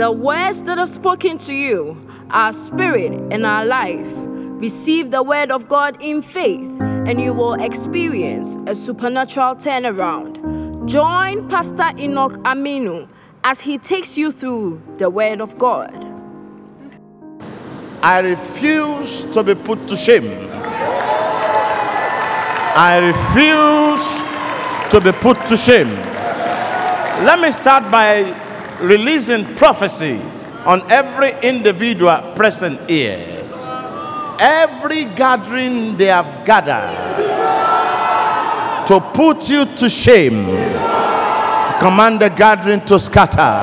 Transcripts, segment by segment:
The words that I've spoken to you are spirit and are life. Receive the word of God in faith, and you will experience a supernatural turnaround. Join Pastor Enoch Aminu as he takes you through the word of God. I refuse to be put to shame. I refuse to be put to shame. Let me start by releasing prophecy on every individual present here. Every gathering they have gathered to put you to shame, command the gathering to scatter.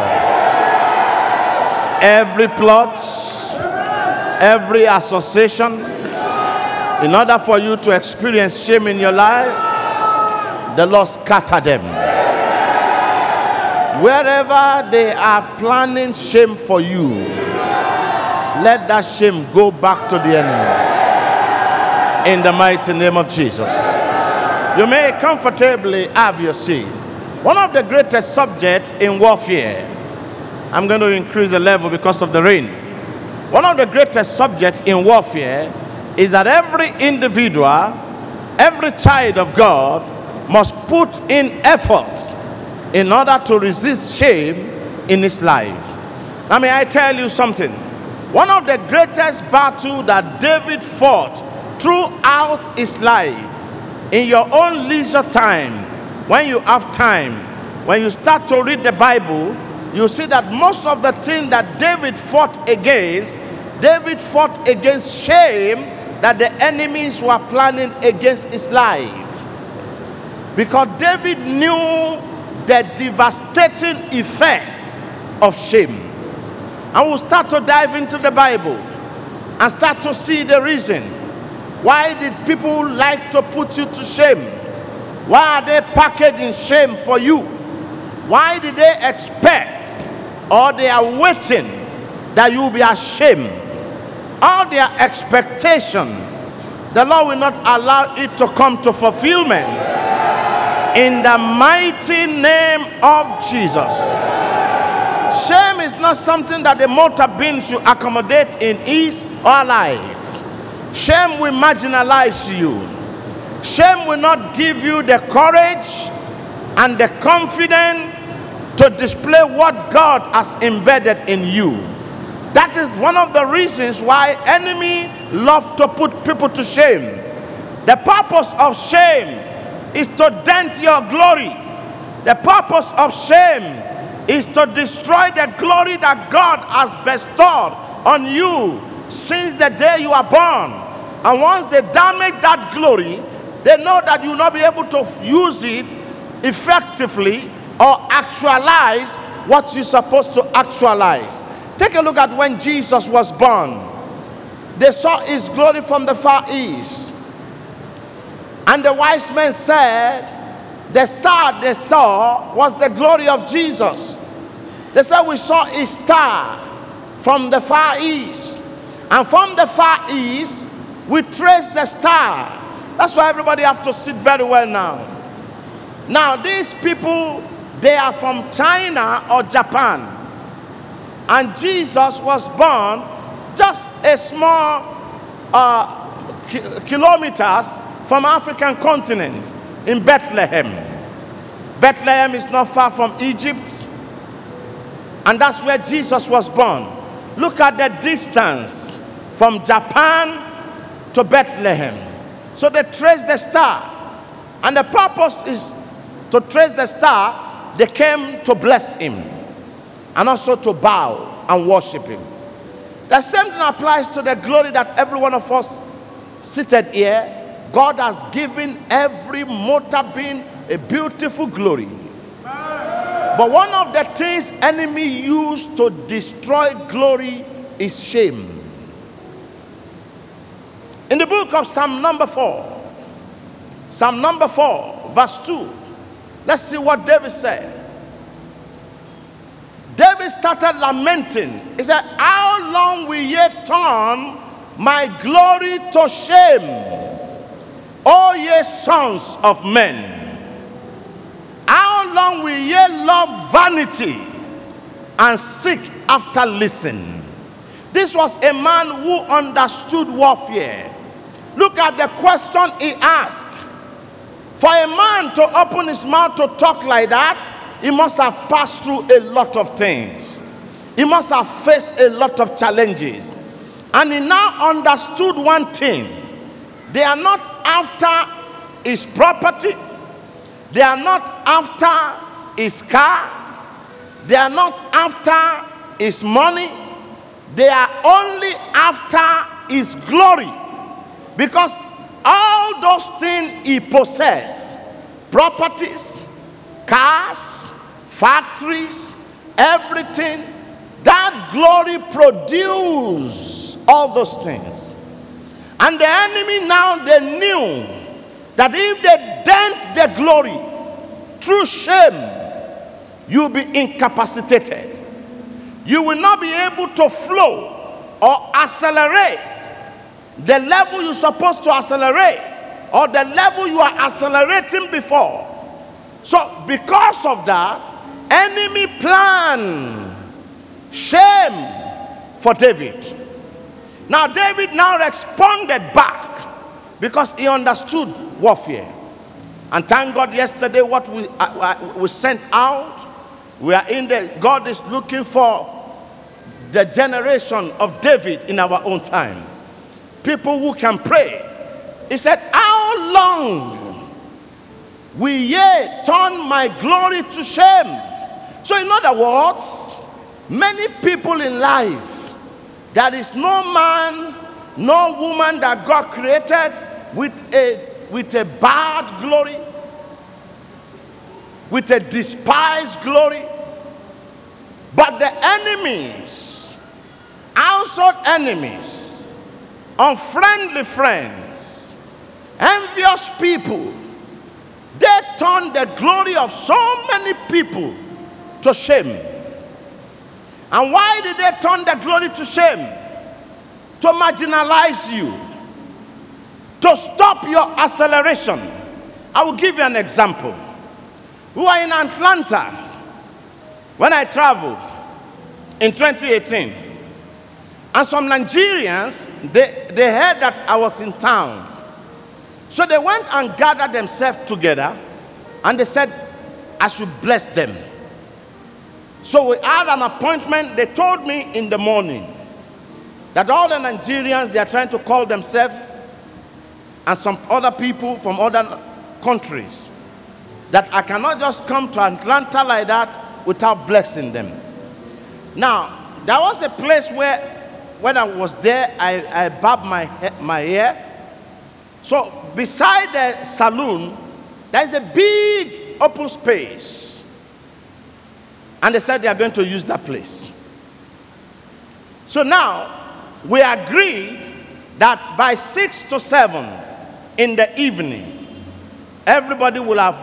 Every plot, every association, in order for you to experience shame in your life, the Lord scatter them. Wherever they are planning shame for you, let that shame go back to the enemy. In the mighty name of Jesus. You may comfortably have your seat. One of the greatest subjects in warfare, I'm going to increase the level because of the rain. One of the greatest subjects in warfare is that every individual, every child of God must put in efforts in order to resist shame in his life. Now, may I tell you something? One of the greatest battles that David fought throughout his life, in your own leisure time, when you have time, when you start to read the Bible, you see that most of the things that David fought against, David fought against shame that the enemies were planning against his life. Because David knew the devastating effects of shame. And we'll start to dive into the Bible and start to see the reason. Why did people like to put you to shame? Why are they packaging shame for you? Why did they expect or they are waiting that you will be ashamed? All their expectation, the Lord will not allow it to come to fulfillment. In the mighty name of Jesus. Shame is not something that the motor being should accommodate in his or life. Shame will marginalize you. Shame will not give you the courage and the confidence to display what God has embedded in you. That is one of the reasons why enemy love to put people to shame. The purpose of shame is to dent your glory. The purpose of shame is to destroy the glory that God has bestowed on you since the day you are born. And once they damage that glory, they know that you will not be able to use it effectively or actualize what you're supposed to actualize. Take a look at when Jesus was born. They saw his glory from the far east. And the wise men said, the star they saw was the glory of Jesus. They said, We saw a star from the far east. And from the far east, we traced the star. That's why everybody have to sit very well now. Now, these people, they are from China or Japan. And Jesus was born just a small uh, ki- kilometers from African continent in Bethlehem. Bethlehem is not far from Egypt, and that's where Jesus was born. Look at the distance from Japan to Bethlehem. So they trace the star, and the purpose is to trace the star. They came to bless him and also to bow and worship him. The same thing applies to the glory that every one of us seated here God has given every mortal being a beautiful glory. But one of the things enemy use to destroy glory is shame. In the book of Psalm number 4, Psalm number 4, verse 2, let's see what David said. David started lamenting. He said, How long will ye turn my glory to shame? O ye sons of men, how long will ye love vanity and seek after listening. This was a man who understood warfare. Look at the question he asked. For a man to open his mouth to talk like that, he must have passed through a lot of things. He must have faced a lot of challenges. And he now understood one thing they are not after his property, they are not after his car, they are not after his money, they are only after his glory. Because all those things he possessed properties, cars, factories, everything that glory produce all those things. And the enemy now they knew that if they dent the glory through shame, you'll be incapacitated. You will not be able to flow or accelerate the level you're supposed to accelerate or the level you are accelerating before. So, because of that, enemy plan shame for David. Now, David now responded back because he understood warfare. And thank God, yesterday, what we, uh, uh, we sent out, we are in the, God is looking for the generation of David in our own time. People who can pray. He said, How long will ye turn my glory to shame? So, in other words, many people in life, there is no man, no woman that God created with a with a bad glory, with a despised glory. But the enemies, outside enemies, unfriendly friends, envious people, they turn the glory of so many people to shame. And why did they turn the glory to shame? To marginalize you, to stop your acceleration. I will give you an example. We were in Atlanta when I traveled in 2018. And some Nigerians, they, they heard that I was in town. So they went and gathered themselves together and they said, I should bless them. So we had an appointment. They told me in the morning that all the Nigerians, they are trying to call themselves and some other people from other countries that I cannot just come to Atlanta like that without blessing them. Now, there was a place where when I was there, I, I bobbed my, my hair. So, beside the saloon, there's a big open space. And they said they are going to use that place. So now, we agreed that by six to seven in the evening, everybody will have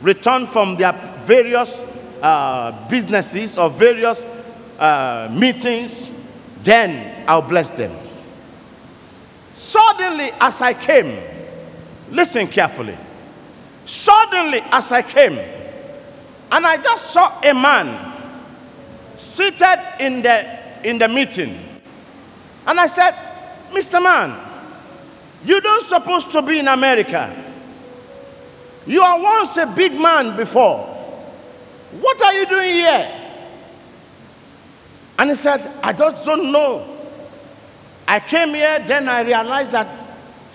returned from their various uh, businesses or various uh, meetings. Then I'll bless them. Suddenly, as I came, listen carefully. Suddenly, as I came, and I just saw a man seated in the, in the meeting. And I said, Mr. Man, you don't supposed to be in America. You are once a big man before. What are you doing here? And he said, I just don't know. I came here, then I realized that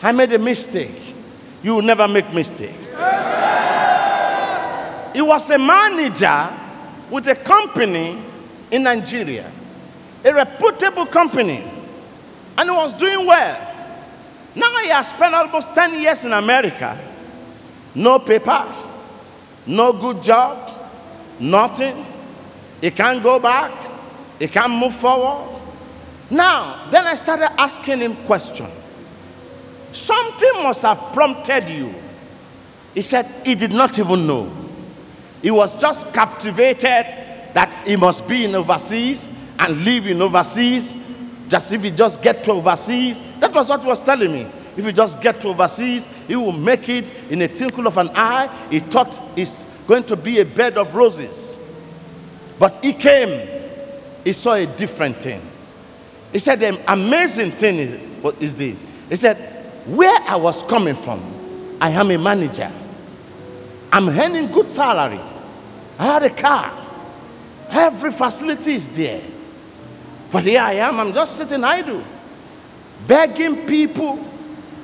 I made a mistake. You will never make mistake. He was a manager with a company in Nigeria, a reputable company, and he was doing well. Now he has spent almost 10 years in America, no paper, no good job, nothing. He can't go back, he can't move forward. Now, then I started asking him questions. Something must have prompted you. He said he did not even know. He was just captivated that he must be in overseas and live in overseas. Just if he just get to overseas, that was what he was telling me. If he just get to overseas, he will make it in a twinkle of an eye. He thought it's going to be a bed of roses. But he came he saw a different thing. He said, The amazing thing is, what is this? He said, Where I was coming from, I am a manager. I'm earning good salary. I had a car. Every facility is there. But here I am, I'm just sitting idle, begging people,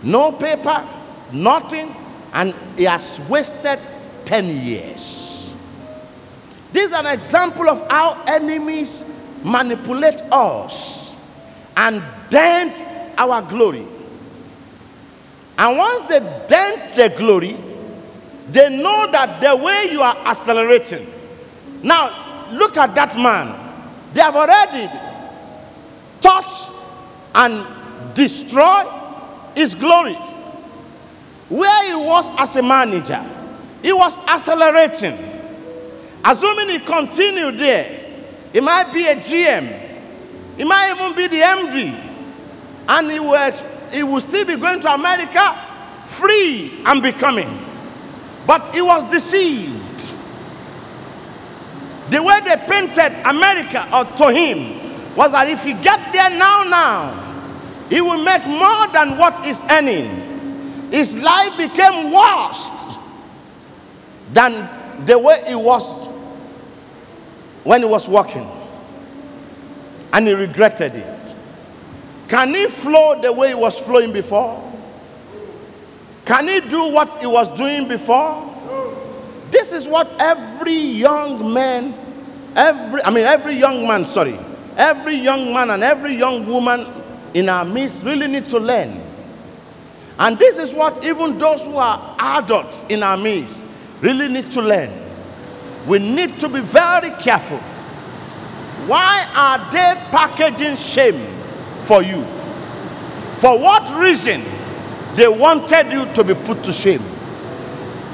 no paper, nothing, and he has wasted 10 years. This is an example of how enemies manipulate us and dent our glory. And once they dent the glory, they know that the way you are accelerating. Now, look at that man. They have already touched and destroyed his glory. Where he was as a manager, he was accelerating. Assuming he continued there, he might be a GM, he might even be the MD, and he will, he still be going to America free and becoming. But he was deceived. The way they painted America or to him was that if he get there now, now, he will make more than what he's earning. His life became worse than the way it was when he was working. And he regretted it. Can he flow the way he was flowing before? Can he do what he was doing before? This is what every young man, every I mean every young man, sorry, every young man and every young woman in our midst really need to learn. And this is what even those who are adults in our midst really need to learn. We need to be very careful. Why are they packaging shame for you? For what reason? They wanted you to be put to shame.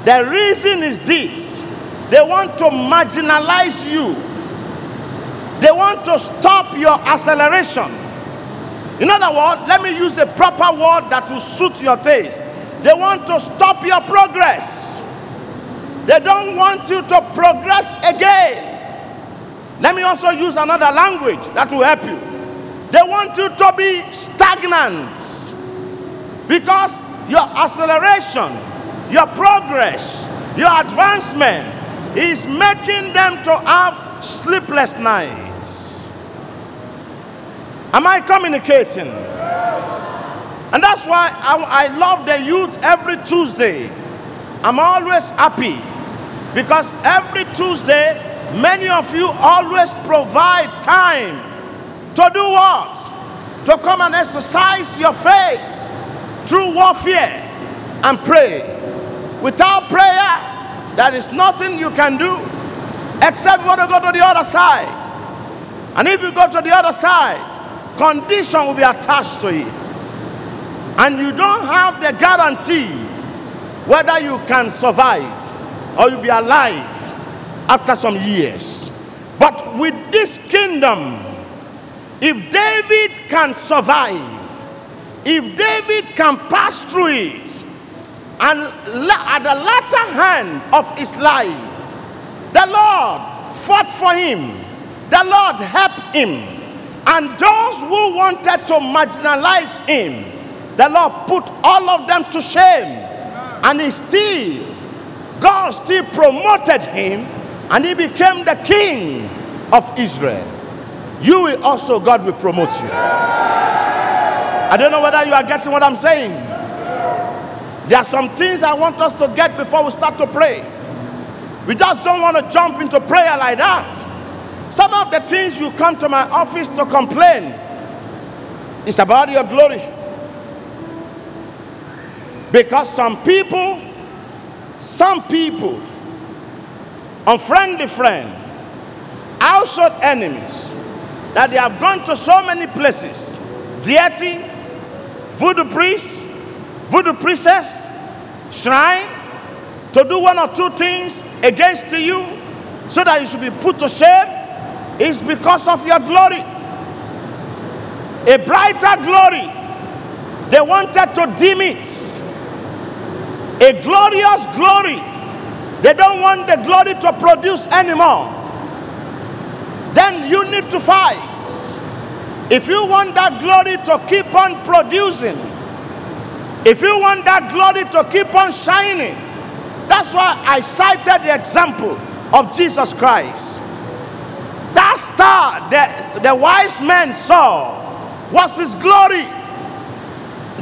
The reason is this they want to marginalize you, they want to stop your acceleration. In other words, let me use a proper word that will suit your taste. They want to stop your progress. They don't want you to progress again. Let me also use another language that will help you. They want you to be stagnant. Because your acceleration, your progress, your advancement is making them to have sleepless nights. Am I communicating? And that's why I, I, love the youth every Tuesday. I'm always happy because every Tuesday, many of you always provide time to do what? To come and exercise your faith through warfare and pray. Without prayer, there is nothing you can do except you want to go to the other side. And if you go to the other side, condition will be attached to it. And you don't have the guarantee whether you can survive or you'll be alive after some years. But with this kingdom, if David can survive, if David can pass through it, and at the latter hand of his life, the Lord fought for him, the Lord helped him, and those who wanted to marginalize him, the Lord put all of them to shame, and he still, God still promoted him, and he became the king of Israel. You will also, God will promote you. I don't know whether you are getting what I'm saying. There are some things I want us to get before we start to pray. We just don't want to jump into prayer like that. Some of the things you come to my office to complain is about your glory. Because some people, some people, unfriendly friend, outside enemies, that they have gone to so many places, deity, voodoo priest, voodoo priestess, shrine, to do one or two things against you so that you should be put to shame is because of your glory. A brighter glory. They wanted to dim it. A glorious glory. They don't want the glory to produce anymore. Then you need to fight. If you want that glory to keep on producing, if you want that glory to keep on shining, that's why I cited the example of Jesus Christ. That star that the wise men saw was his glory.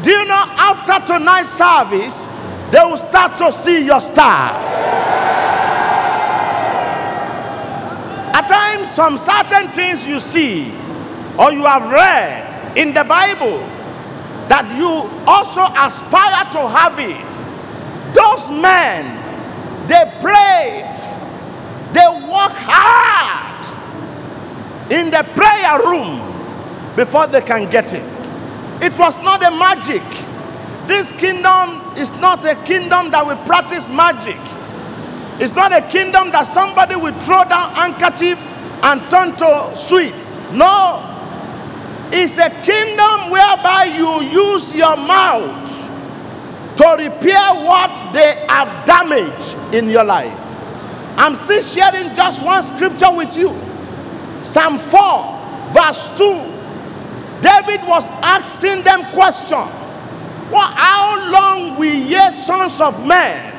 Do you know after tonight's service, they will start to see your star? At times, some certain things you see or you have read in the Bible that you also aspire to have it. Those men, they prayed, they work hard in the prayer room before they can get it. It was not a magic. This kingdom is not a kingdom that will practice magic. It's not a kingdom that somebody will throw down handkerchief and turn to sweets. No. It's a kingdom whereby you use your mouth to repair what they have damaged in your life. I'm still sharing just one scripture with you. Psalm 4, verse 2. David was asking them question. Well, how long will ye sons of men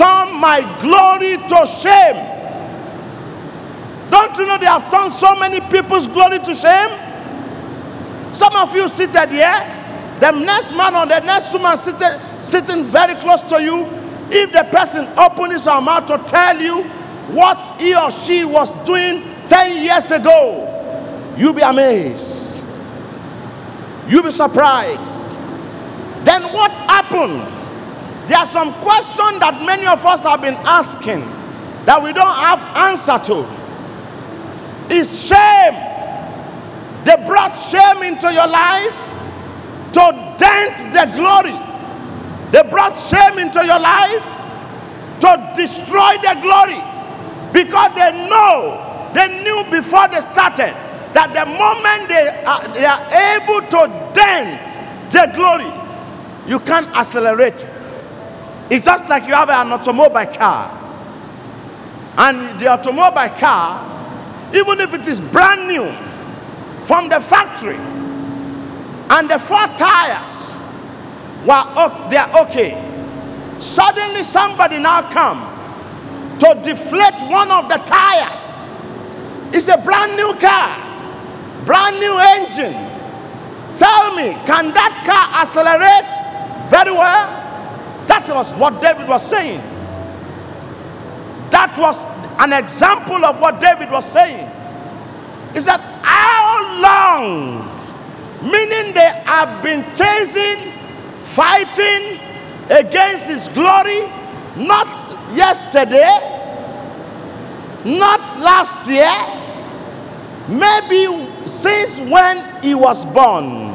turn my glory to shame. Don't you know they have turned so many people's glory to shame? Some of you seated here, the next man or the next woman sitting, sitting very close to you, if the person opens his mouth to tell you what he or she was doing 10 years ago, you'll be amazed. You'll be surprised. Then what happened? There are some questions that many of us have been asking that we don't have answer to. Is shame. They brought shame into your life to dent the glory. They brought shame into your life to destroy the glory because they know, they knew before they started that the moment they are, they are able to dent the glory, you can't accelerate it's just like you have an automobile car. And the automobile car, even if it is brand new from the factory, and the four tires were they are okay. Suddenly somebody now come to deflate one of the tires. It's a brand new car, brand new engine. Tell me, can that car accelerate very well? That was what David was saying. That was an example of what David was saying. He that How long? Meaning they have been chasing, fighting against his glory, not yesterday, not last year, maybe since when he was born.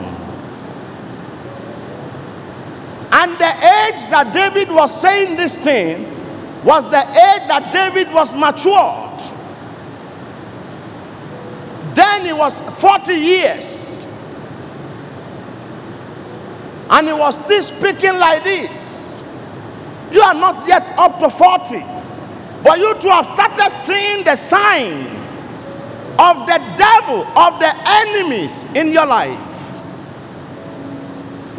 And the age that David was saying this thing was the age that David was matured. Then he was 40 years. And he was still speaking like this. You are not yet up to 40. But you two have started seeing the sign of the devil, of the enemies in your life.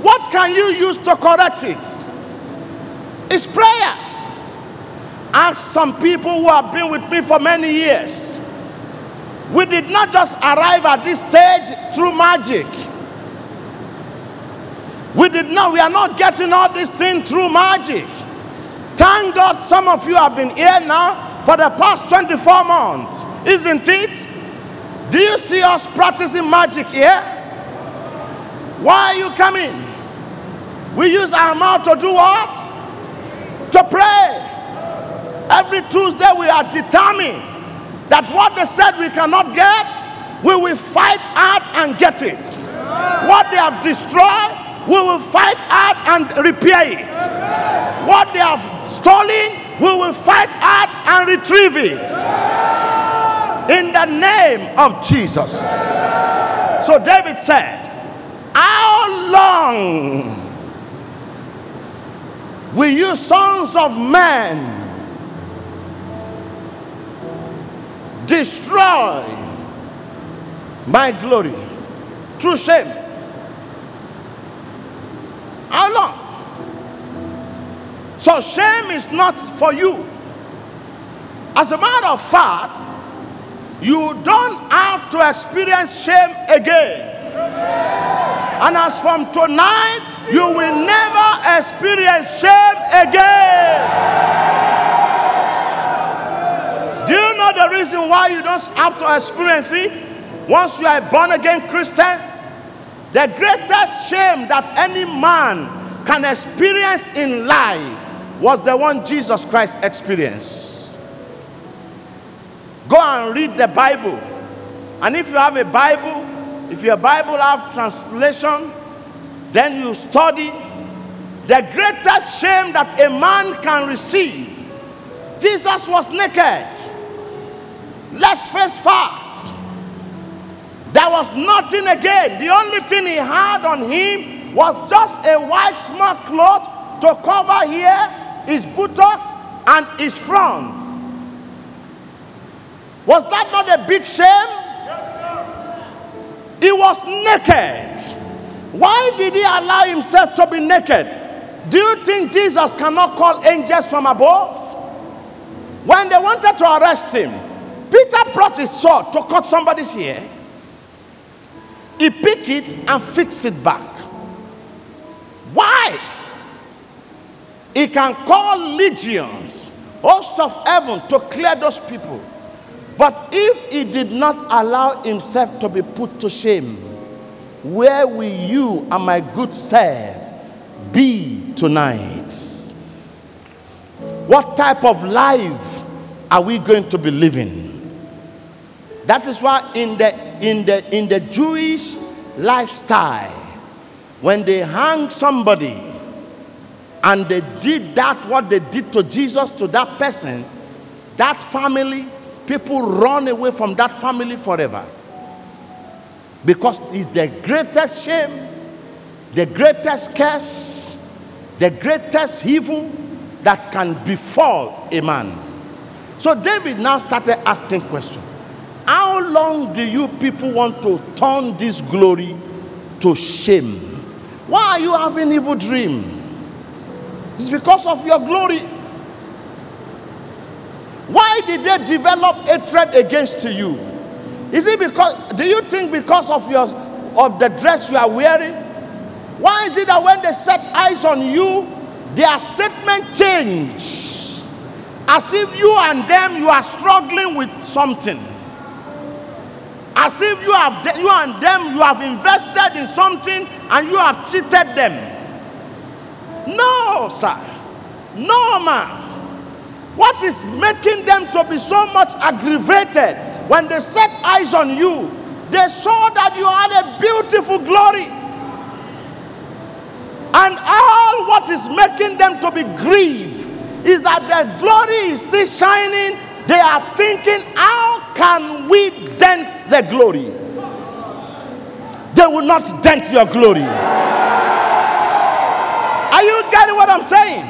What can you use to correct it? It's prayer. Ask some people who have been with me for many years. We did not just arrive at this stage through magic. We did not, we are not getting all this thing through magic. Thank God some of you have been here now for the past 24 months, isn't it? Do you see us practicing magic here? Why are you coming? We use our mouth to do what? To pray. Every Tuesday we are determined that what they said we cannot get, we will fight hard and get it. What they have destroyed, we will fight hard and repair it. What they have stolen, we will fight hard and retrieve it. In the name of Jesus. So David said, How long? will you sons of men destroy my glory through shame. How long? So shame is not for you. As a matter of fact, you don't have to experience shame again. And as from tonight, you will never experience shame again. Do you know the reason why you don't have to experience it? Once you are a born again Christian, the greatest shame that any man can experience in life was the one Jesus Christ experienced. Go and read the Bible. And if you have a Bible, if your Bible have translation, then you study the greatest shame that a man can receive. Jesus was naked. Let's face facts. There was nothing again. The only thing he had on him was just a white small cloth to cover here his buttocks and his front. Was that not a big shame? Yes, He was naked. Why did he allow himself to be naked? Do you think Jesus cannot call angels from above? When they wanted to arrest him, Peter brought his sword to cut somebody's ear. He picked it and fixed it back. Why? He can call legions, host of heaven to clear those people. But if he did not allow himself to be put to shame, where will you and my good self be tonight? What type of life are we going to be living? That is why in the in the in the Jewish lifestyle, when they hang somebody and they did that what they did to Jesus to that person, that family, people run away from that family forever. Because it's the greatest shame, the greatest curse, the greatest evil that can befall a man. So David now started asking questions. How long do you people want to turn this glory to shame? Why are you having evil dream? It's because of your glory. Why did they develop hatred against you? Is it because do you think because of your of the dress you are wearing? Why is it that when they set eyes on you, their statement change? As if you and them you are struggling with something as if you have you and them you have invested in something and you have cheated them. No sir. No man what is making them to be so much aggravated? When they set eyes on you they saw that you had a beautiful glory. And all what is making them to be grieved is that the glory is still shining they are thinking, how can we dent the glory? They will not dent your glory. Are you getting what I'm saying?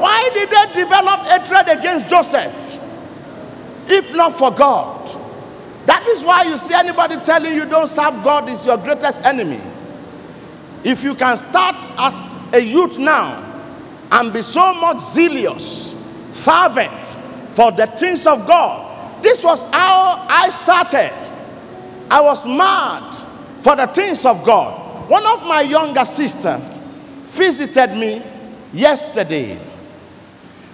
Why did they develop hatred against Joseph? If not for God. That is why you see anybody telling you don't serve God is your greatest enemy. If you can start as a youth now and be so much zealous, fervent, for the things of God. This was how I started. I was mad for the things of God. One of my younger sisters visited me yesterday.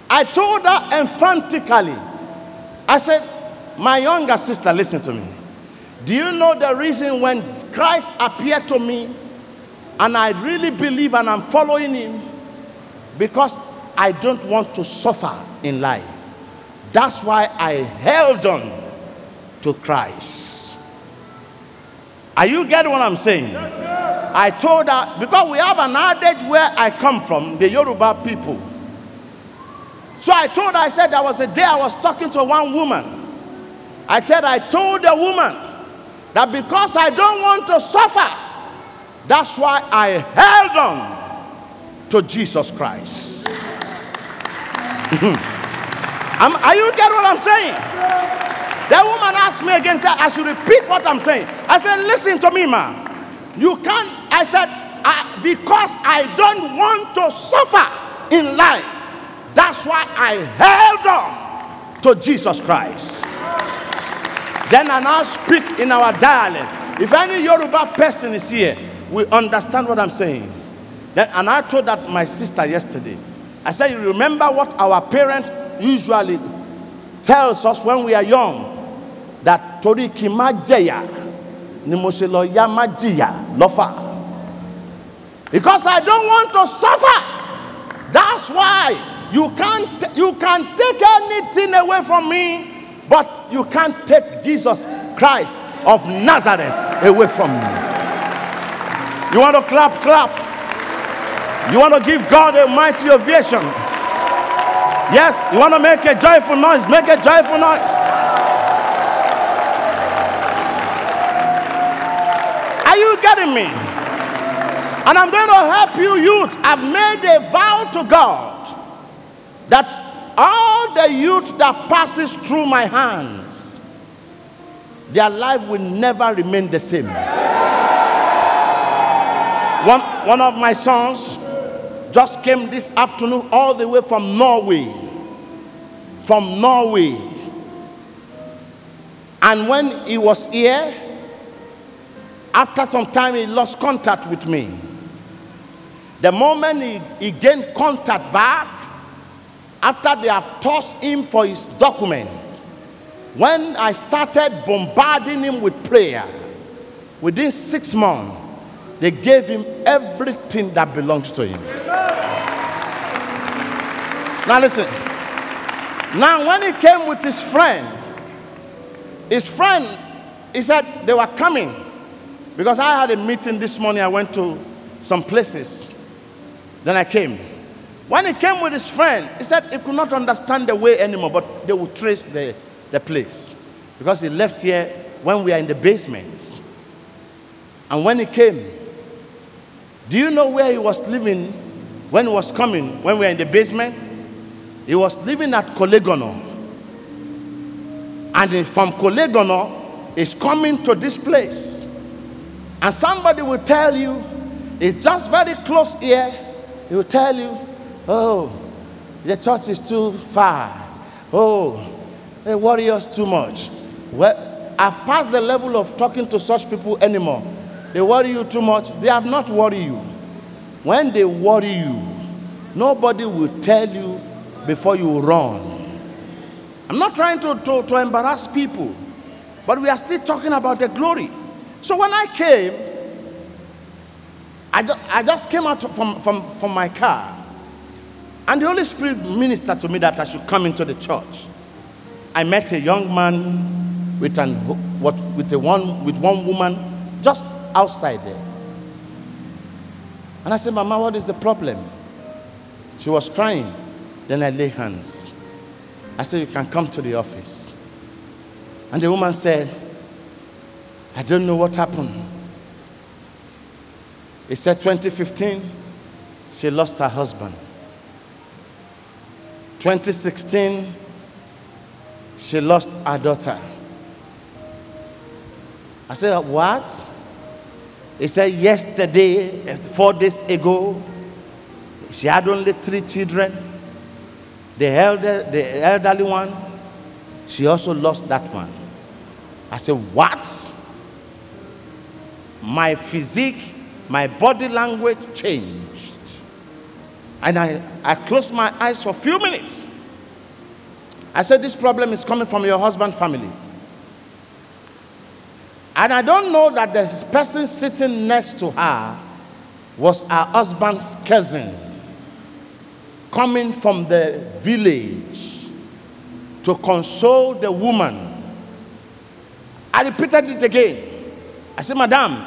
I told her emphatically, I said, My younger sister, listen to me. Do you know the reason when Christ appeared to me and I really believe and I'm following him? Because I don't want to suffer in life. That's why I held on to Christ. Are you getting what I'm saying? Yes, I told her, because we have an adage where I come from, the Yoruba people. So I told her, I said, there was a day I was talking to one woman. I said, I told the woman that because I don't want to suffer, that's why I held on to Jesus Christ. are you getting what I'm saying? That woman asked me again, said, I should repeat what I'm saying. I said, Listen to me, ma. You can't. I said, I, because I don't want to suffer in life. That's why I held on to Jesus Christ. Then I now speak in our dialect. If any Yoruba person is here, we understand what I'm saying. Then, and I told that my sister yesterday. I said, You remember what our parents usually tells us when we are young that torí kí n má lọ́fà. Because I don't want to suffer. That's why you can't you can take anything away from me, but you can't take Jesus Christ of Nazareth away from me. You want to clap, clap. You want to give God a mighty ovation. Yes, you want to make a joyful noise, make a joyful noise. Are you getting me? And I'm going to help you, youth. I've made a vow to God that all the youth that passes through my hands, their life will never remain the same. One, one of my sons just came this afternoon all the way from Norway. From Norway. And when he was here, after some time, he lost contact with me. The moment he, he gained contact back, after they have tossed him for his documents, when I started bombarding him with prayer, within six months, they gave him everything that belongs to him. Now, listen. Now, when he came with his friend, his friend, he said they were coming because I had a meeting this morning. I went to some places. Then I came. When he came with his friend, he said he could not understand the way anymore, but they would trace the, the place because he left here when we are in the basement. And when he came, do you know where he was living when he was coming, when we were in the basement? He was living at Kolegono. And from Kolegono, he's coming to this place. And somebody will tell you, it's just very close here. He will tell you, oh, the church is too far. Oh, the warriors too much. Well, I've passed the level of talking to such people anymore. They worry you too much. They have not worried you. When they worry you, nobody will tell you before you run. I'm not trying to, to, to embarrass people, but we are still talking about the glory. So when I came, I, ju- I just came out from, from, from my car, and the Holy Spirit ministered to me that I should come into the church. I met a young man with, an, what, with, a one, with one woman just outside there. And I said, Mama, what is the problem? She was crying. Then I lay hands. I said, You can come to the office. And the woman said, I don't know what happened. He said, 2015, she lost her husband. 2016, she lost her daughter. I said, What? He said, Yesterday, four days ago, she had only three children. The, elder, the elderly one, she also lost that one. I said, What? My physique, my body language changed. And I, I closed my eyes for a few minutes. I said, This problem is coming from your husband family. And I don't know that the person sitting next to her was her husband's cousin coming from the village to console the woman. I repeated it again. I said, Madam,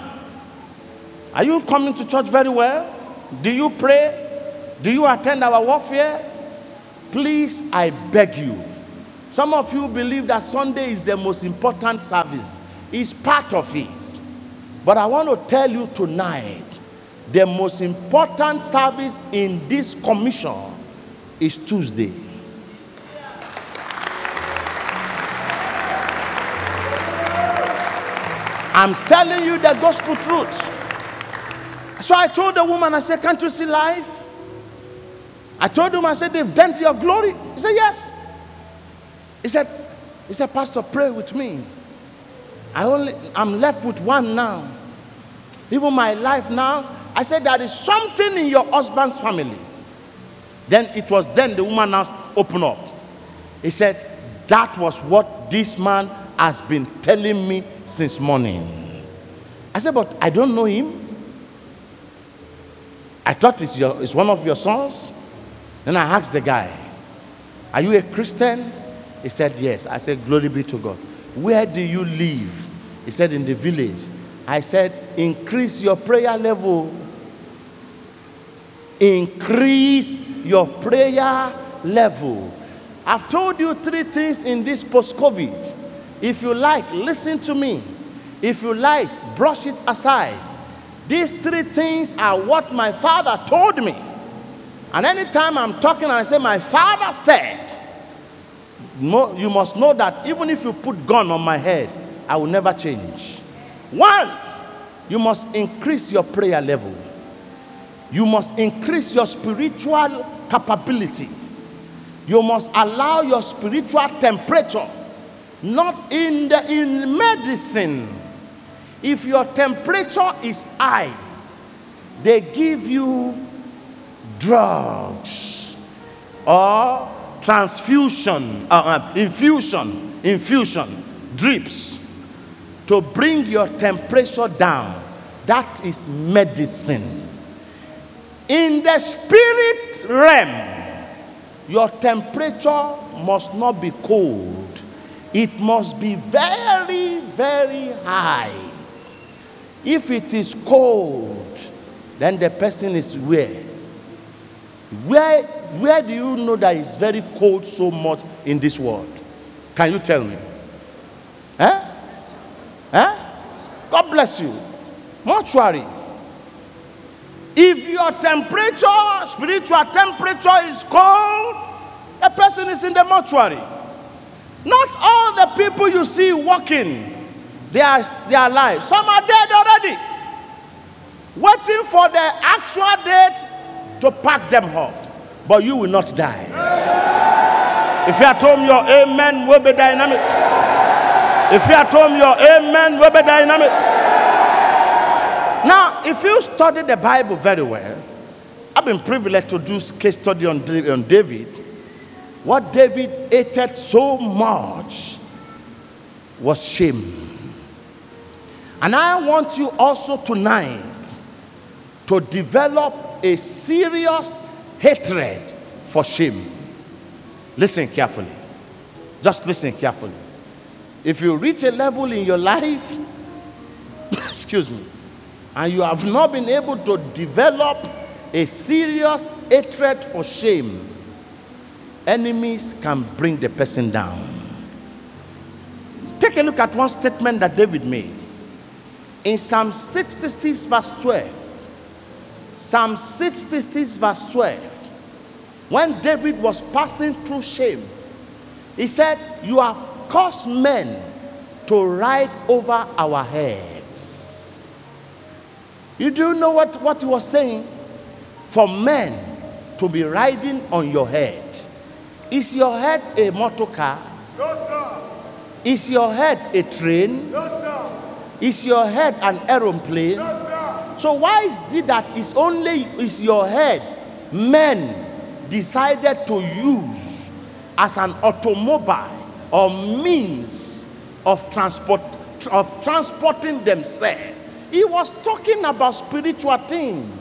are you coming to church very well? Do you pray? Do you attend our warfare? Please, I beg you. Some of you believe that Sunday is the most important service, it's part of it. But I want to tell you tonight the most important service in this commission is Tuesday. I'm telling you the gospel truth. So I told the woman, I said, Can't you see life? I told him, I said, They've bent your glory. He said, Yes. He said, He said, Pastor, pray with me. I only I'm left with one now. Even my life now. I said, There is something in your husband's family. Then it was then the woman now opened up. He said, That was what this man has been telling me since morning. I said, But I don't know him. I thought it's, your, it's one of your sons. Then I asked the guy, Are you a Christian? He said, Yes. I said, Glory be to God. Where do you live? He said, In the village. I said, Increase your prayer level. Increase your prayer level. I've told you three things in this post COVID. If you like, listen to me. If you like, brush it aside. These three things are what my father told me. And anytime I'm talking and I say, My father said, you must know that even if you put gun on my head, I will never change. One, you must increase your prayer level. You must increase your spiritual capability. You must allow your spiritual temperature, not in the in medicine. If your temperature is high, they give you drugs or transfusion, uh, uh, infusion, infusion, drips to bring your temperature down. That is medicine. In the spirit realm, your temperature must not be cold, it must be very, very high. If it is cold, then the person is where? Where, where do you know that it's very cold so much in this world? Can you tell me? Eh? Eh? God bless you. Mortuary. If your temperature, spiritual temperature is cold, a person is in the mortuary. Not all the people you see walking, they are, they are alive. Some are dead already. Waiting for the actual date to pack them off, but you will not die. If you are told your amen will be dynamic. If you are told your amen will be dynamic. Now, if you study the Bible very well, I've been privileged to do case study on, on David. What David hated so much was shame. And I want you also tonight to develop a serious hatred for shame. Listen carefully. Just listen carefully. If you reach a level in your life, excuse me, and you have not been able to develop a serious hatred for shame, enemies can bring the person down. Take a look at one statement that David made. In Psalm 66, verse 12, Psalm 66, verse 12. When David was passing through shame, he said, You have caused men to ride over our heads. You do know what, what he was saying? For men to be riding on your head. Is your head a motor car? No, sir. Is your head a train? No, sir. Is your head an aeroplane? No, sir. So why is it that it's only is your head men decided to use as an automobile or means of transport of transporting themselves? He was talking about spiritual things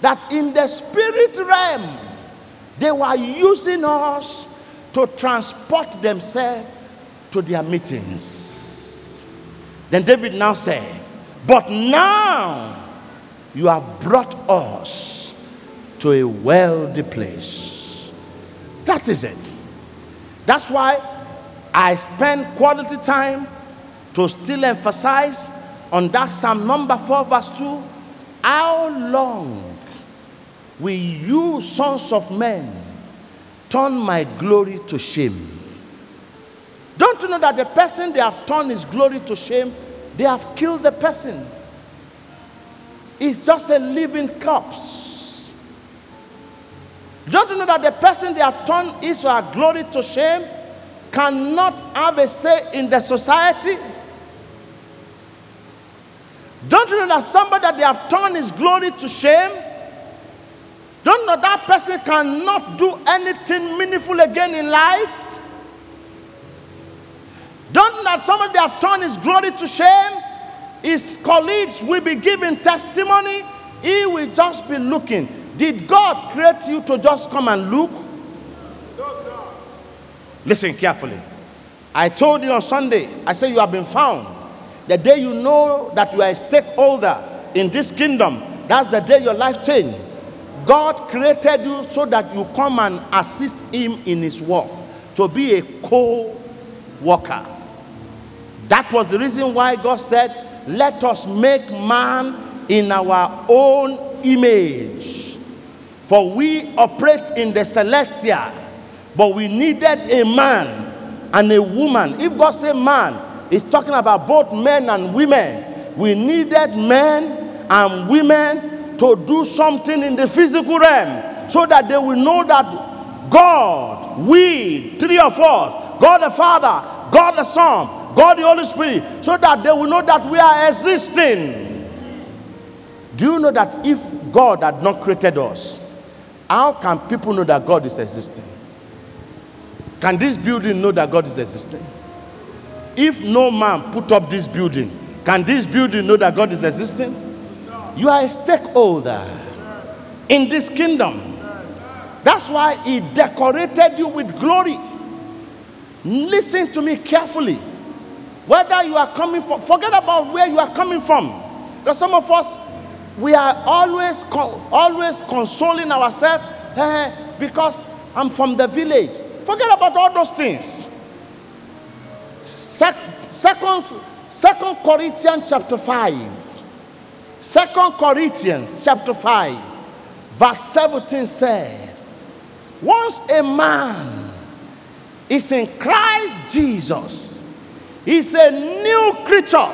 that in the spirit realm they were using us to transport themselves to their meetings. Then David now said, But now you have brought us to a wealthy place. That is it. That's why I spend quality time to still emphasize on that Psalm number 4, verse 2. How long will you, sons of men, turn my glory to shame? Don't you know that the person they have turned his glory to shame, they have killed the person. It's just a living corpse. Don't you know that the person they have turned Israel glory to shame cannot have a say in the society? Don't you know that somebody that they have turned his glory to shame? Don't you know that person cannot do anything meaningful again in life? Don't you know that somebody they have turned his glory to shame? His colleagues will be giving testimony. He will just be looking. Did God create you to just come and look? Listen carefully. I told you on Sunday, I said you have been found. The day you know that you are a stakeholder in this kingdom, that's the day your life changed. God created you so that you come and assist Him in His work, to be a co worker. That was the reason why God said, Let us make man in our own image. For we operate in the celestial, but we needed a man and a woman. If God said man, He's talking about both men and women. We needed men and women to do something in the physical realm so that they will know that God, we, three of us, God the Father, God the Son, God the Holy Spirit, so that they will know that we are existing. Do you know that if God had not created us, how can people know that God is existing? Can this building know that God is existing? If no man put up this building, can this building know that God is existing? You are a stakeholder in this kingdom. That's why he decorated you with glory. Listen to me carefully. Whether you are coming from, forget about where you are coming from. Because some of us, we are always, always consoling ourselves eh, because I'm from the village. Forget about all those things. Second, Second Corinthians chapter 5. Second Corinthians chapter 5, verse 17 said, Once a man is in Christ Jesus, he's a new creature.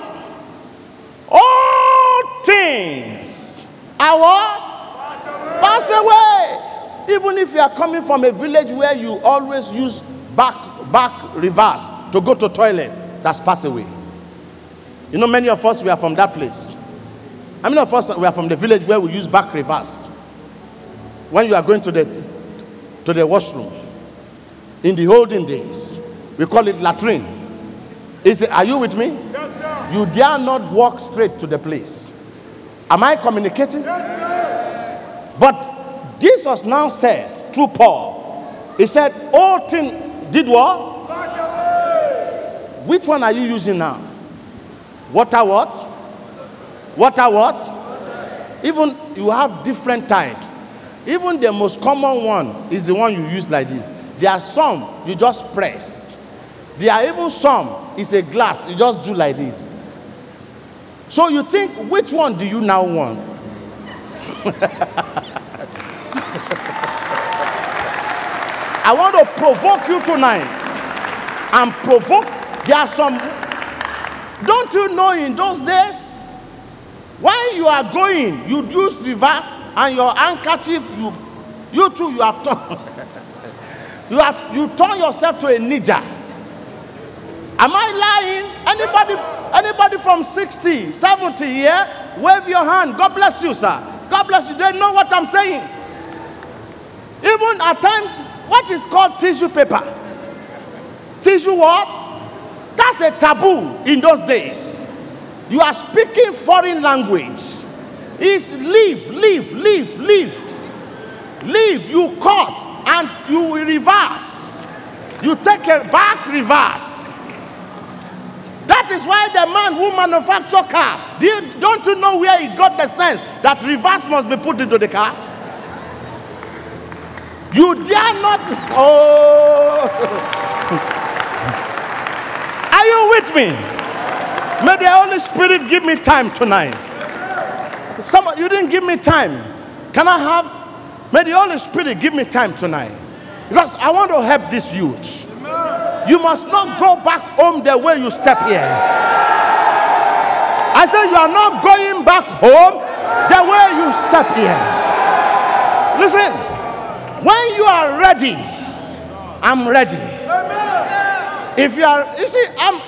All things are what? Pass away. Even if you are coming from a village where you always use back, back, reverse to go to toilet, that's passed away. You know, many of us, we are from that place. How many of us, we are from the village where we use back reverse? When you are going to the, to the washroom, in the olden days, we call it latrine. Is it, are you with me? Yes, sir. You dare not walk straight to the place. Am I communicating? Yes, But Jesus now said, through Paul, he said, all things did what? Which one are you using now? Water what? Water what? Even you have different type. Even the most common one is the one you use like this. There are some you just press. There are even some it's a glass you just do like this. So you think which one do you now want? I want to provoke you tonight and provoke there are some, don't you know in those days, when you are going, you use reverse and your handkerchief, you, you too, you have turned, you have, you turn yourself to a ninja. Am I lying? Anybody, anybody from 60, 70 here, wave your hand. God bless you, sir. God bless you. They know what I'm saying. Even at times, what is called tissue paper? Tissue what? That's a taboo in those days. You are speaking foreign language. Is leave, leave, leave, leave. Leave, you cut and you reverse. You take a back reverse. That is why the man who manufacture car, don't you know where he got the sense that reverse must be put into the car? You dare not. Oh. Are you with me? May the Holy Spirit give me time tonight. Some you didn't give me time. Can I have? May the Holy Spirit give me time tonight. Because I want to help this youth. You must not go back home the way you step here. I said, You are not going back home the way you step here. Listen, when you are ready, I'm ready. If you are, you see, I'm,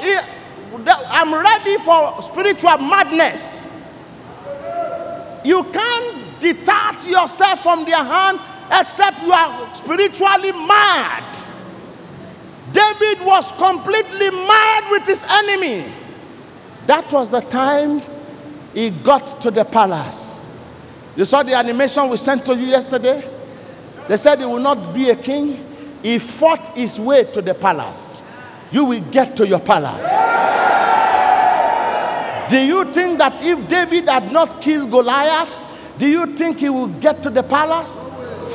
I'm ready for spiritual madness. You can't detach yourself from their hand except you are spiritually mad. David was completely mad with his enemy. That was the time he got to the palace. You saw the animation we sent to you yesterday? They said he will not be a king. He fought his way to the palace. You will get to your palace. Do you think that if David had not killed Goliath, do you think he will get to the palace?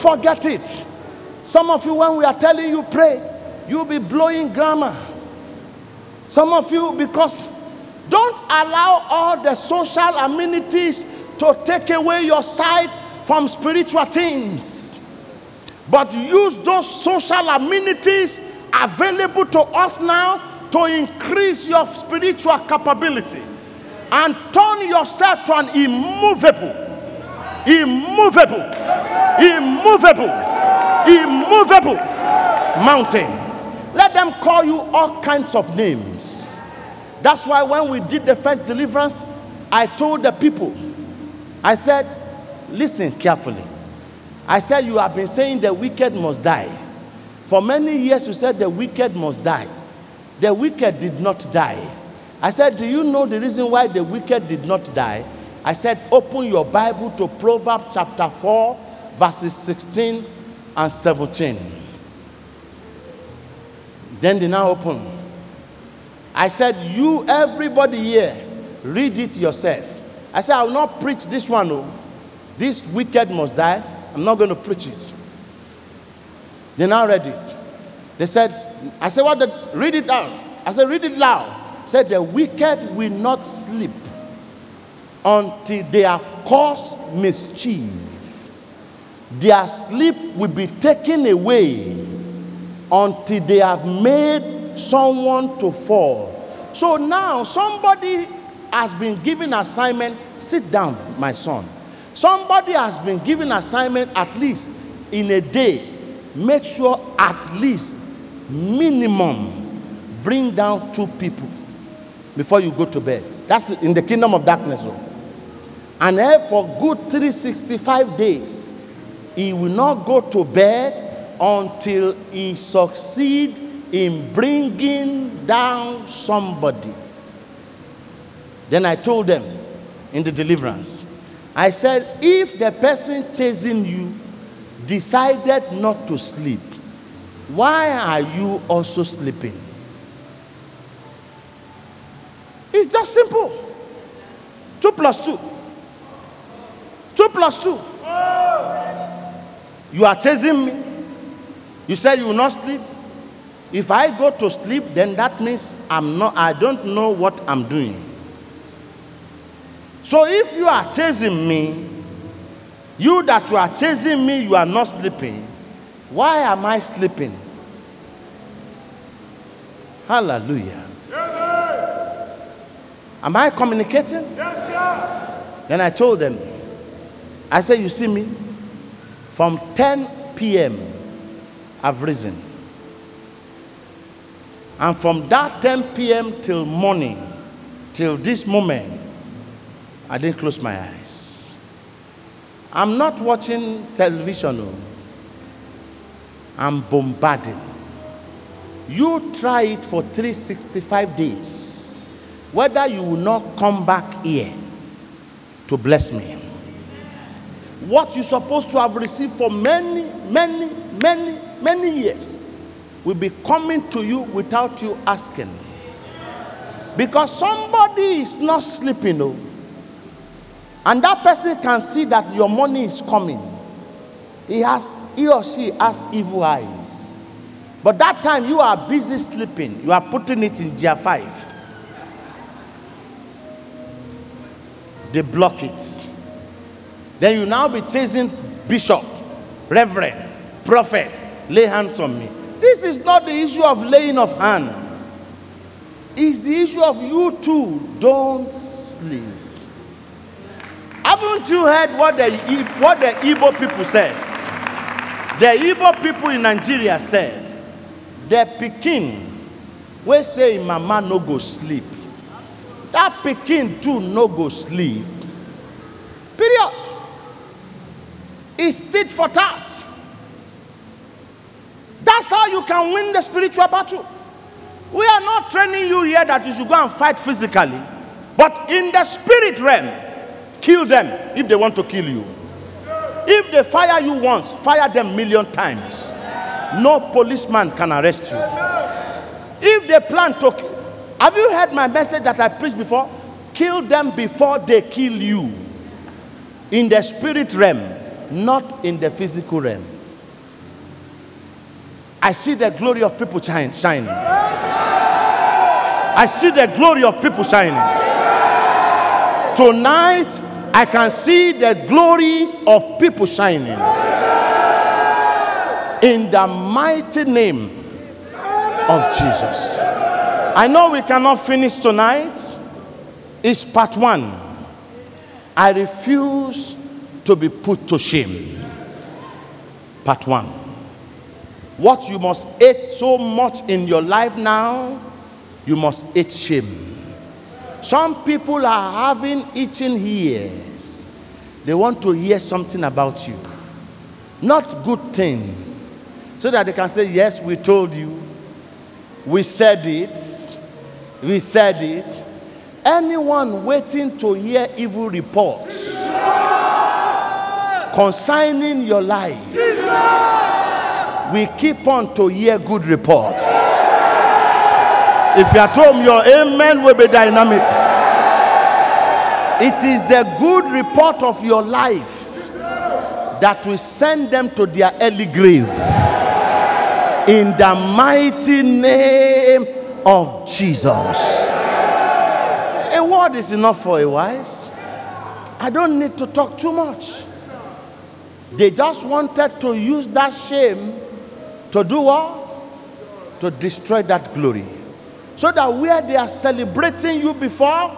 Forget it. Some of you, when we are telling you pray, you'll be blowing grammar. Some of you, because don't allow all the social amenities to take away your sight from spiritual things. But use those social amenities available to us now to increase your spiritual capability and turn yourself to an immovable, immovable, immovable, immovable mountain. Let them call you all kinds of names. That's why when we did the first deliverance, I told the people, I said, listen carefully. I said, You have been saying the wicked must die. For many years, you said the wicked must die. The wicked did not die. I said, Do you know the reason why the wicked did not die? I said, Open your Bible to Proverbs chapter 4, verses 16 and 17. Then they now open. I said, You, everybody here, read it yourself. I said, I will not preach this one. Oh. This wicked must die. I'm not going to preach it. They now read it. They said, I said, What? The, read it out. I said, Read it loud said the wicked will not sleep until they have caused mischief. Their sleep will be taken away until they have made someone to fall. So now somebody has been given assignment. Sit down, my son. Somebody has been given assignment at least in a day. Make sure at least minimum bring down two people before you go to bed. That's in the kingdom of darkness. Oh. And for good 365 days, he will not go to bed until he succeed in bringing down somebody. Then I told them in the deliverance, I said, if the person chasing you decided not to sleep, why are you also sleeping? It's just simple. Two plus two. Two plus two. You are chasing me. You said you will not sleep. If I go to sleep, then that means I'm not, I don't know what I'm doing. So if you are chasing me, you that you are chasing me, you are not sleeping. Why am I sleeping? Hallelujah. Am I communicating? Yes, sir. Then I told them, I said, You see me? From 10 p.m., I've risen. And from that 10 p.m. till morning, till this moment, I didn't close my eyes. I'm not watching television. No. I'm bombarding. You try it for 365 days whether you will not come back here to bless me. What you're supposed to have received for many, many, many, many years will be coming to you without you asking. Because somebody is not sleeping, though, and that person can see that your money is coming. He has, he or she has evil eyes. But that time you are busy sleeping, you are putting it in gear 5. they block it. Then you now be chasing bishop, reverend, prophet, lay hands on me. This is not the issue of laying of hand. It's the issue of you too. Don't sleep. Haven't you heard what the, what the Igbo people said? The Igbo people in Nigeria said, the Pekin, we say mama no go sleep. That Pekin too no go sleep. Period. It's tit for tat. That's how you can win the spiritual battle. We are not training you here that you should go and fight physically, but in the spirit realm, kill them if they want to kill you. If they fire you once, fire them million times. No policeman can arrest you. If they plan to, have you heard my message that I preached before? Kill them before they kill you. In the spirit realm, not in the physical realm. I see the glory of people shining. I see the glory of people shining. Tonight, I can see the glory of people shining. In the mighty name of Jesus. I know we cannot finish tonight. It's part one. I refuse to be put to shame. Part one. What you must hate so much in your life now, you must hate shame. Some people are having itching ears. They want to hear something about you. Not good thing. So that they can say, Yes, we told you. We said it. We said it. Anyone waiting to hear evil reports concerning your life, we keep on to hear good reports. If you are at home, your amen will be dynamic. It is the good report of your life that will send them to their early grave. In the mighty name of Jesus. A word is enough for a wise. I don't need to talk too much. They just wanted to use that shame to do what? To destroy that glory. So that where they are celebrating you before,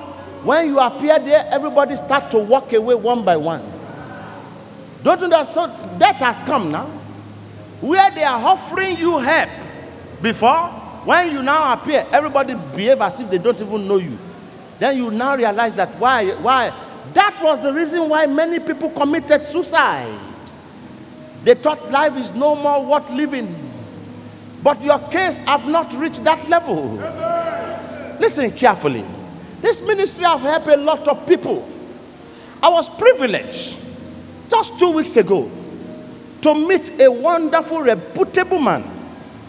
when you appear there, everybody start to walk away one by one. Don't you that so that has come now? Where they are offering you help before, when you now appear, everybody behave as if they don't even know you. Then you now realize that why, why? That was the reason why many people committed suicide. They thought life is no more worth living. But your case have not reached that level. Listen carefully. This ministry have helped a lot of people. I was privileged just two weeks ago to meet a wonderful, reputable man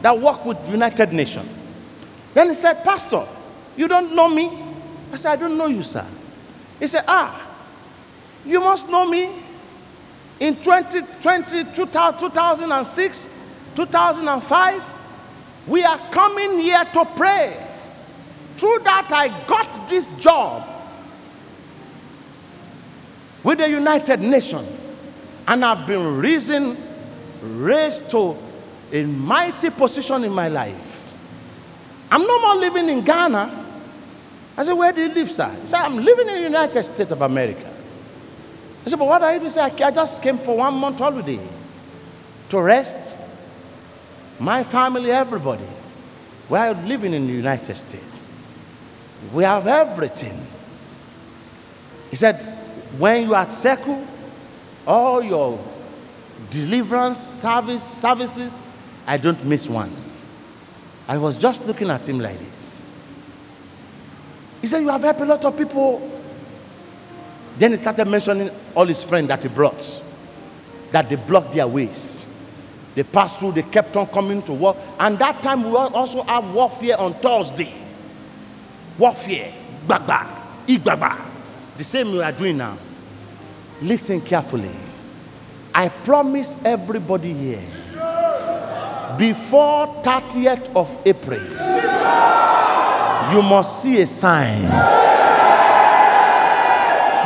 that worked with United Nations. Then he said, Pastor, you don't know me? I said, I don't know you, sir. He said, Ah, you must know me. In 2020, 2006, 2005, we are coming here to pray. Through that, I got this job with the United Nations. And I've been risen, raised to a mighty position in my life. I'm no more living in Ghana. I said, Where do you live, sir? He said, I'm living in the United States of America. I said, But what are you doing? He said, I just came for one month holiday to rest. My family, everybody. We are living in the United States. We have everything. He said, when you are at Seku, all your deliverance service services, I don't miss one. I was just looking at him like this. He said, You have helped a lot of people. Then he started mentioning all his friends that he brought, that they blocked their ways. They passed through, they kept on coming to work. And that time we also have warfare on Thursday. Warfare, gbagba, igbagba. The same we are doing now. Listen carefully. I promise everybody here before 30th of April, you must see a sign.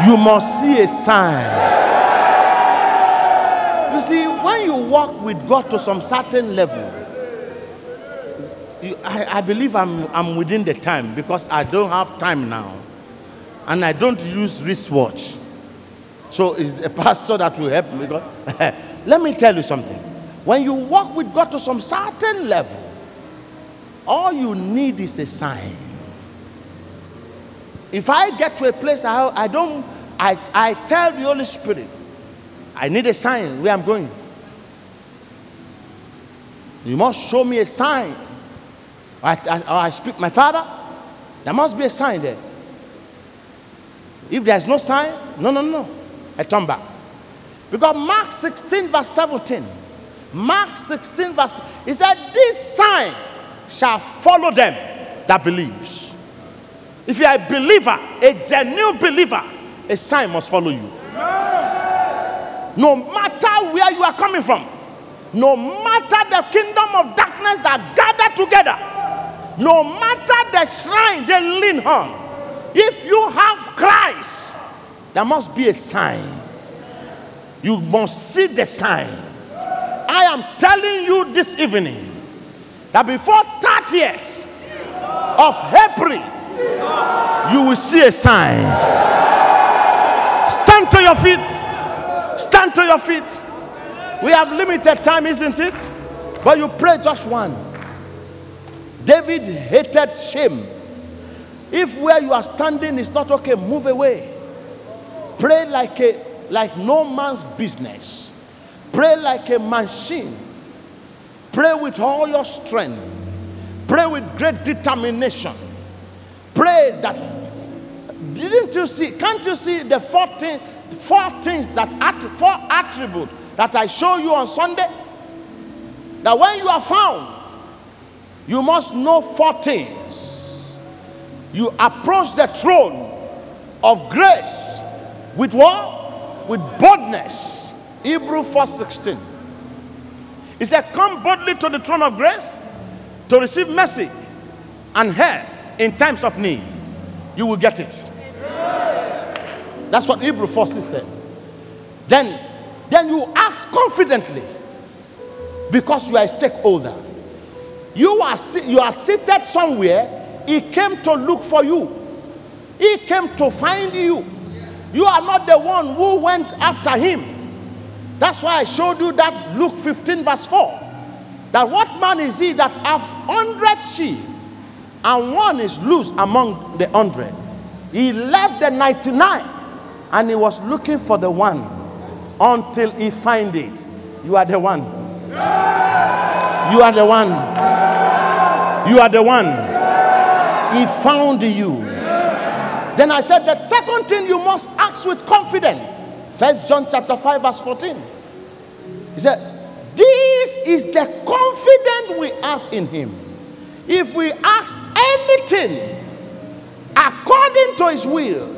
You must see a sign. You see, you walk with God to some certain level, you, I, I believe I'm, I'm within the time because I don't have time now. and I don't use wristwatch. So it's a pastor that will help me. God. Let me tell you something. When you walk with God to some certain level, all you need is a sign. If I get to a place I, I don't, I, I tell the Holy Spirit, I need a sign where I'm going. You must show me a sign. I, I, I speak, my father, there must be a sign there. If there's no sign, no, no, no. I turn back. Because Mark 16, verse 17. Mark 16, verse, he said, This sign shall follow them that believes. If you are a believer, a genuine believer, a sign must follow you. No matter where you are coming from, no matter the kingdom of darkness that gather together, no matter the shrine they lean on, if you have Christ, there must be a sign. You must see the sign. I am telling you this evening that before 30 years of April, you will see a sign. Stand to your feet. Stand to your feet. We have limited time, isn't it? But you pray just one. David hated shame. If where you are standing is not okay, move away. Pray like a like no man's business. Pray like a machine. Pray with all your strength. Pray with great determination. Pray that didn't you see? Can't you see the 14 four things that four attributes that I show you on Sunday? That when you are found, you must know four things. You approach the throne of grace with what? With boldness. Hebrew 4:16. He said, Come boldly to the throne of grace to receive mercy and help in times of need. You will get it. That's what Hebrew 4 said. Then, then you ask confidently because you are a stakeholder. You are, you are seated somewhere. He came to look for you. He came to find you. You are not the one who went after him. That's why I showed you that Luke 15, verse 4. That what man is he that have hundred sheep and one is loose among the hundred? He left the 99 and he was looking for the one until he find it. You are the one. You are the one. You are the one. He found you. Then I said the second thing you must ask with confidence. First John chapter 5, verse 14. He said, This is the confidence we have in him. If we ask anything according to his will,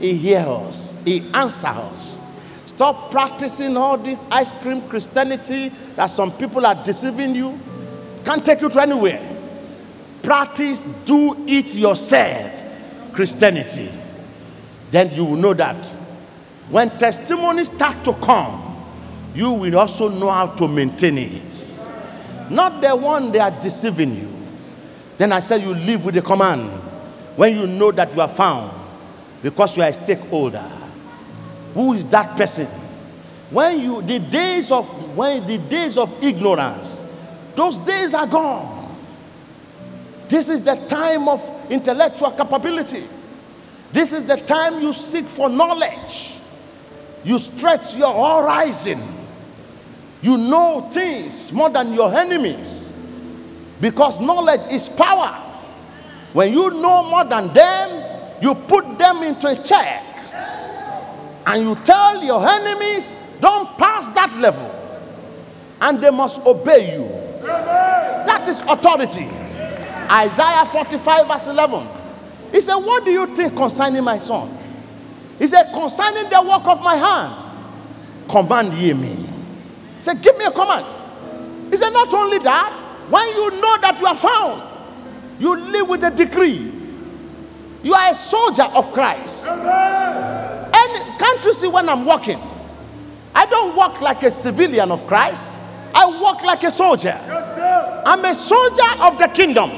he hears us, He answers us. Stop practicing all this ice cream Christianity that some people are deceiving you. Can't take you to anywhere. Practice, do it yourself Christianity. Then you will know that when testimonies start to come, you will also know how to maintain it. Not the one they are deceiving you. Then I said, You live with the command when you know that you are found because you are a stakeholder. Who is that person? When you the days of when the days of ignorance, those days are gone. This is the time of intellectual capability. This is the time you seek for knowledge. You stretch your horizon. You know things more than your enemies because knowledge is power. When you know more than them, you put them into a check and you tell your enemies, don't pass that level, and they must obey you. That is authority. Isaiah 45, verse 11. He said, What do you think concerning my son? He said, Concerning the work of my hand, command ye me. He said, Give me a command. He said, Not only that, when you know that you are found, you live with a decree. You are a soldier of Christ. And can't you see when I'm walking? I don't walk like a civilian of Christ. I walk like a soldier. I'm a soldier of the kingdom.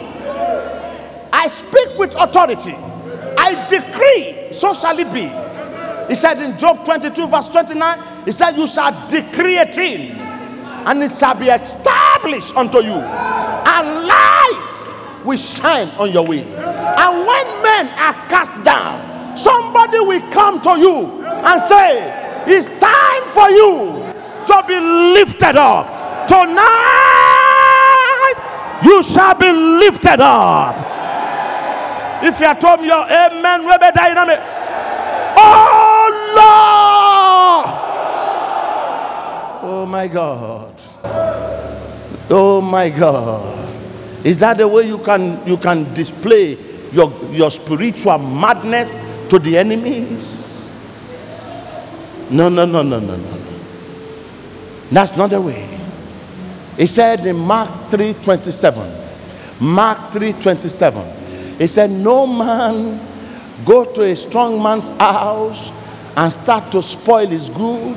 I speak with authority. I I decree, so shall it be. He said in Job 22, verse 29, He said, You shall decree a thing, and it shall be established unto you, and light will shine on your way. And when men are cast down, somebody will come to you and say, It's time for you to be lifted up. Tonight, you shall be lifted up. If you are told me your amen, Rebbe dynamic. Oh Lord! Oh my God. Oh my God. Is that the way you can you can display your, your spiritual madness to the enemies? No, no, no, no, no, no. That's not the way. He said in Mark 3:27. Mark 3:27. He said, No man go to a strong man's house and start to spoil his good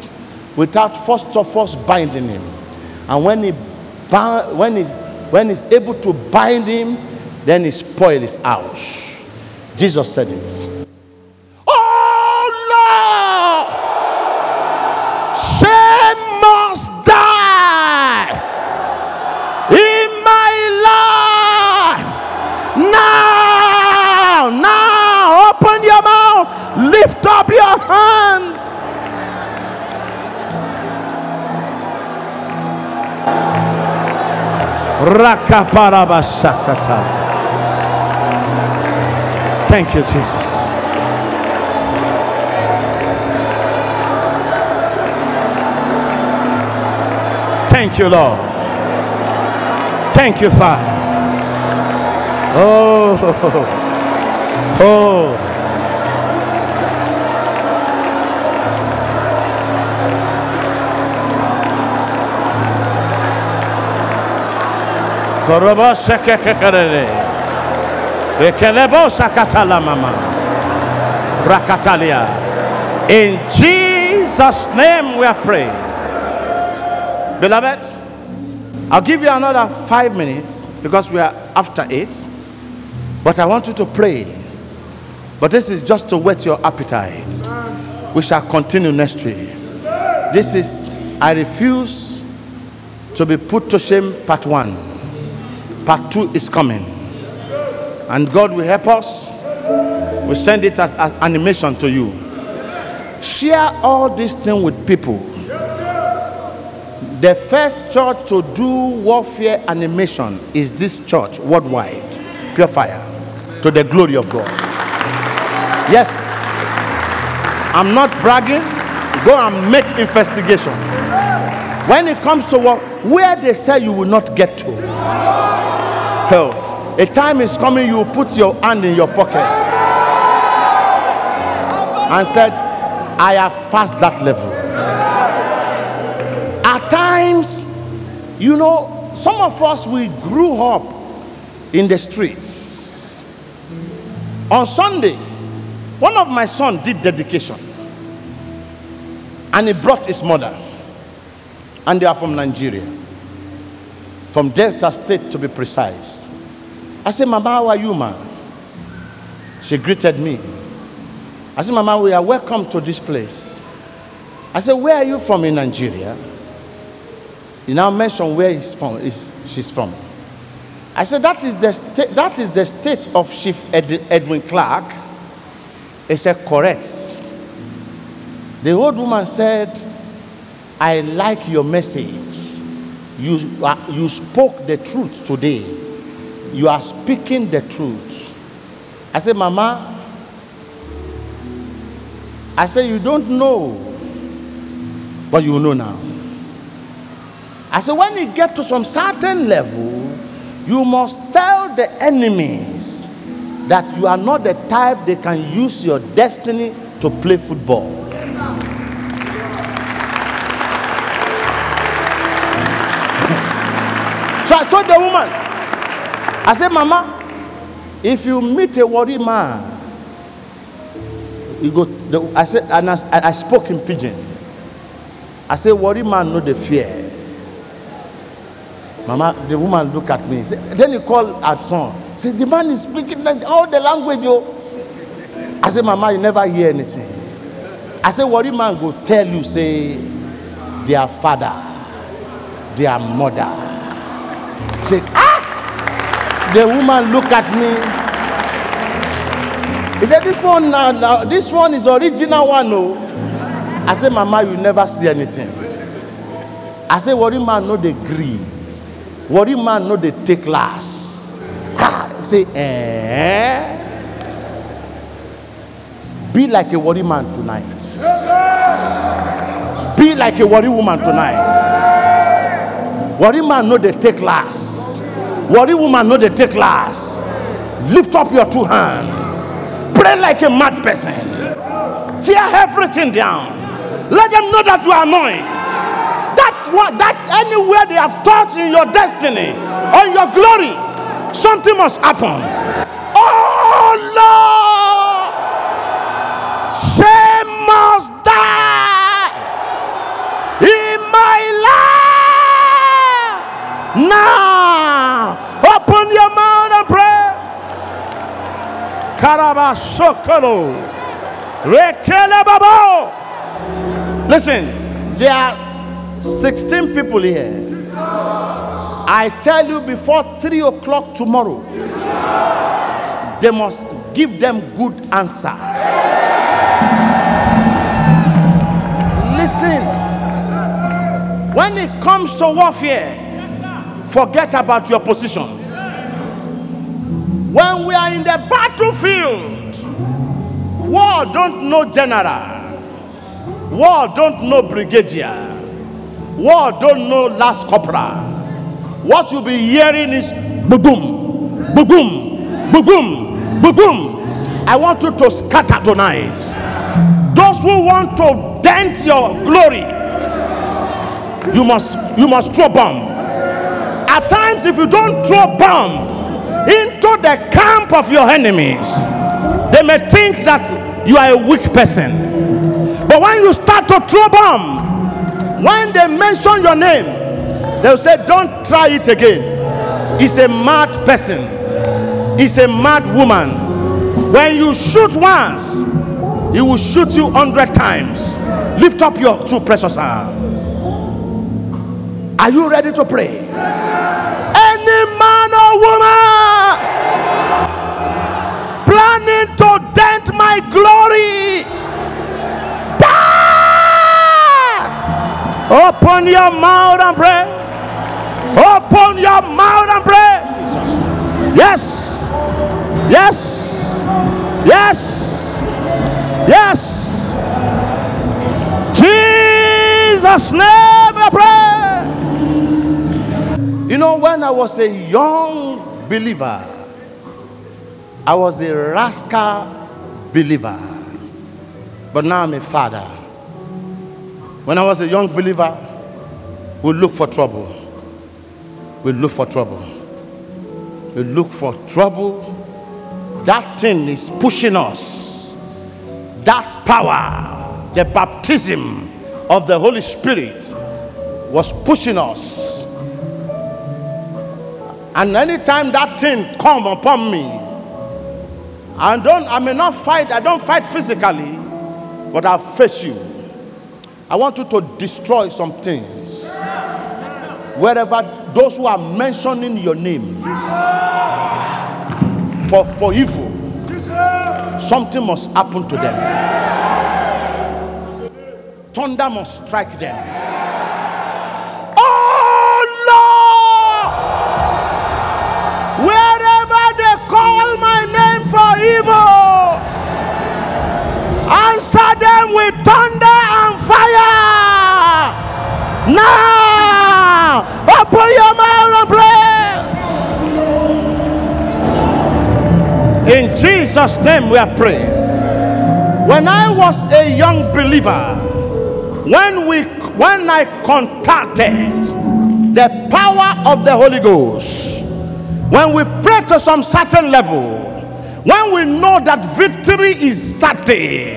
without first of all binding him. And when he when he when he's able to bind him, then he spoil his house. Jesus said it. Hands. Thank you, Jesus. Thank you, Lord. Thank you, Father. Oh, oh. In Jesus' name we are praying. Beloved, I'll give you another five minutes because we are after eight. But I want you to pray. But this is just to whet your appetite. We shall continue next week. This is I refuse to be put to shame, part one. Part two is coming. And God will help us. We send it as, as animation to you. Share all this thing with people. The first church to do warfare animation is this church worldwide. Pure fire. To the glory of God. Yes. I'm not bragging. Go and make investigation. When it comes to what where they say you will not get to. Hell, a time is coming you will put your hand in your pocket and said, I have passed that level. At times, you know, some of us we grew up in the streets. On Sunday, one of my sons did dedication. And he brought his mother. And they are from Nigeria. From Delta State to be precise. I said, Mama, how are you, ma? She greeted me. I said, Mama, we are welcome to this place. I said, Where are you from in Nigeria? He now mentioned where he's from, is, she's from. I said, that is, the state, that is the state of Chief Ed- Edwin Clark. He said, Correct. The old woman said, I like your message. You, you spoke the truth today. You are speaking the truth. I said, Mama, I said, You don't know, but you know now. I said, When you get to some certain level, you must tell the enemies that you are not the type they can use your destiny to play football. Told the woman, I said, Mama, if you meet a worry man, you go. The, I said, and I, I spoke in pidgin. I said, worry man, know the fear. Mama, the woman look at me. Say, then you call her son. Say, the man is speaking like all the language, yo. I said, Mama, you never hear anything. I said, the man go tell you, say, their father, their mother. Say, ah! The woman look at me. He said, This one now, now this one is original one, no. I said, Mama, you never see anything. I said, the man agree. What the man know they take last. Ah, say, eh? Be like a worry man tonight. Be like a worry woman tonight. Worry man know they take last. Worry woman know they take last. Lift up your two hands. Pray like a mad person. Tear everything down. Let them know that you are annoying. That what that anywhere they have touched in your destiny or your glory, something must happen. Oh Lord, Now, open your mouth and pray. Karabashokolo. Rekele babo. Listen, there are 16 people here. I tell you before 3 o'clock tomorrow, they must give them good answer. Listen, when it comes to warfare, forget about your position. When we are in the battlefield, war don't know general, war don't know brigadier, war don't know last corporal. What you'll be hearing is boom, boom, boom, boom, boom. I want you to scatter tonight. Those who want to dent your glory, you must you must throw bomb. At times, if you don't throw bomb into the camp of your enemies, they may think that you are a weak person. But when you start to throw bomb, when they mention your name, they'll say, Don't try it again. It's a mad person, it's a mad woman. When you shoot once, he will shoot you hundred times. Lift up your two precious arms. Are you ready to pray? Woman planning to dent my glory, die! Open your mouth and pray. Open your mouth and pray. Yes. Yes. Yes. Yes. Jesus' name I pray. You know, when I was a young believer, I was a rascal believer. But now I'm a father. When I was a young believer, we look for trouble. We look for trouble. We look for trouble. That thing is pushing us. That power, the baptism of the Holy Spirit, was pushing us. And anytime that thing come upon me, I don't, I may not fight, I don't fight physically, but I'll face you. I want you to destroy some things. Wherever those who are mentioning your name for, for evil, something must happen to them. Thunder must strike them. Evil, answer them with thunder and fire. Now, open your mouth and pray. In Jesus' name, we are praying. When I was a young believer, when we when I contacted the power of the Holy Ghost, when we pray to some certain level, know that victory is certain,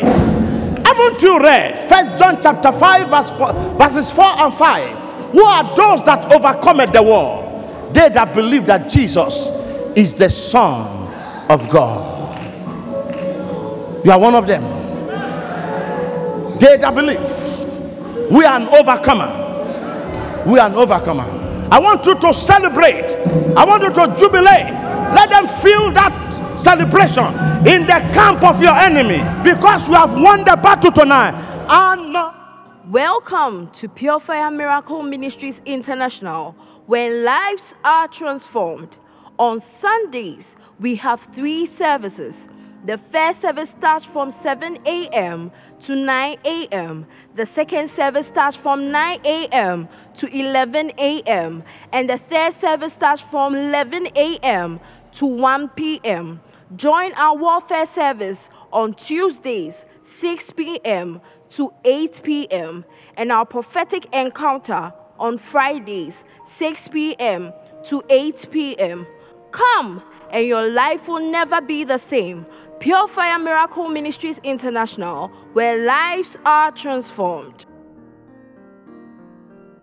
haven't you read First John chapter 5, verse 4, verses 4 and 5? Who are those that overcome the world? They that believe that Jesus is the Son of God. You are one of them. They that believe, we are an overcomer. We are an overcomer. I want you to celebrate. I want you to jubilate. Let them feel that celebration in the camp of your enemy because you have won the battle tonight. And Welcome to Pure Fire Miracle Ministries International, where lives are transformed. On Sundays, we have three services. The first service starts from 7 a.m. to 9 a.m. The second service starts from 9 a.m. to 11 a.m. And the third service starts from 11 a.m. to 1 p.m. Join our warfare service on Tuesdays, 6 p.m. to 8 p.m. and our prophetic encounter on Fridays, 6 p.m. to 8 p.m. Come and your life will never be the same. Pure Fire Miracle Ministries International, where lives are transformed.